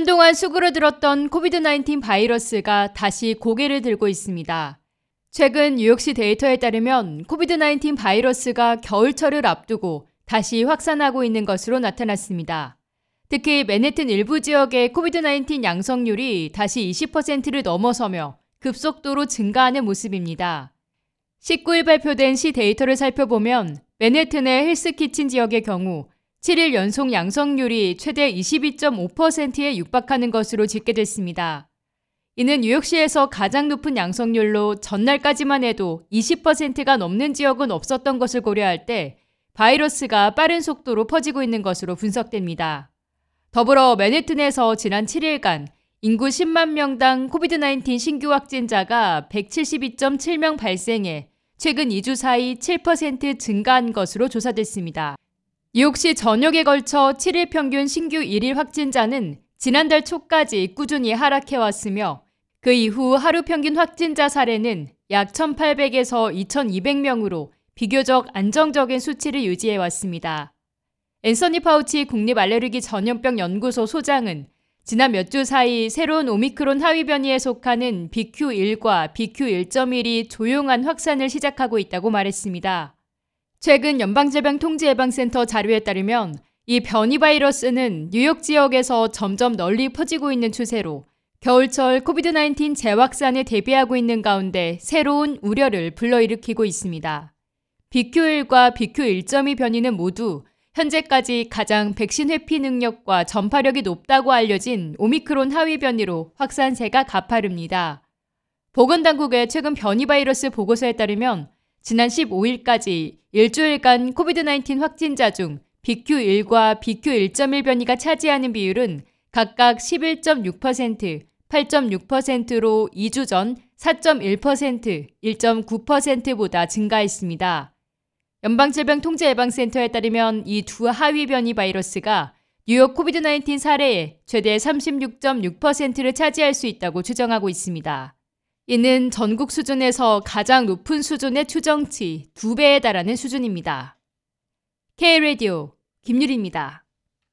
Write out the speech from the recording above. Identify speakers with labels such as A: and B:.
A: 한동안 수그러들었던 COVID-19 바이러스가 다시 고개를 들고 있습니다. 최근 뉴욕시 데이터에 따르면 COVID-19 바이러스가 겨울철을 앞두고 다시 확산하고 있는 것으로 나타났습니다. 특히 맨해튼 일부 지역의 COVID-19 양성률이 다시 20%를 넘어서며 급속도로 증가하는 모습입니다. 19일 발표된 시 데이터를 살펴보면 맨해튼의 헬스키친 지역의 경우 7일 연속 양성률이 최대 22.5%에 육박하는 것으로 집계됐습니다. 이는 뉴욕시에서 가장 높은 양성률로 전날까지만 해도 20%가 넘는 지역은 없었던 것을 고려할 때 바이러스가 빠른 속도로 퍼지고 있는 것으로 분석됩니다. 더불어 맨해튼에서 지난 7일간 인구 10만 명당 코비드-19 신규 확진자가 172.7명 발생해 최근 2주 사이 7% 증가한 것으로 조사됐습니다. 뉴욕시 전역에 걸쳐 7일 평균 신규 1일 확진자는 지난달 초까지 꾸준히 하락해왔으며 그 이후 하루 평균 확진자 사례는 약 1,800에서 2,200명으로 비교적 안정적인 수치를 유지해왔습니다. 앤서니 파우치 국립알레르기 전염병 연구소 소장은 지난 몇 주 사이 새로운 오미크론 하위 변이에 속하는 BQ1과 BQ1.1이 조용한 확산을 시작하고 있다고 말했습니다. 최근 연방질병통제예방센터 자료에 따르면 이 변이 바이러스는 뉴욕 지역에서 점점 널리 퍼지고 있는 추세로 겨울철 코비드-19 재확산에 대비하고 있는 가운데 새로운 우려를 불러일으키고 있습니다. BQ1과 BQ1.2 변이는 모두 현재까지 가장 백신 회피 능력과 전파력이 높다고 알려진 오미크론 하위 변이로 확산세가 가파릅니다. 보건당국의 최근 변이 바이러스 보고서에 따르면 지난 15일까지 일주일간 코비드-19 확진자 중 BQ1과 BQ1.1 변이가 차지하는 비율은 각각 11.6%, 8.6%로 2주 전 4.1%, 1.9%보다 증가했습니다. 연방질병통제예방센터에 따르면 이 두 하위 변이 바이러스가 뉴욕 코비드-19 사례의 최대 36.6%를 차지할 수 있다고 추정하고 있습니다. 이는 전국 수준에서 가장 높은 수준의 추정치 2배에 달하는 수준입니다. K-Radio 김유리입니다.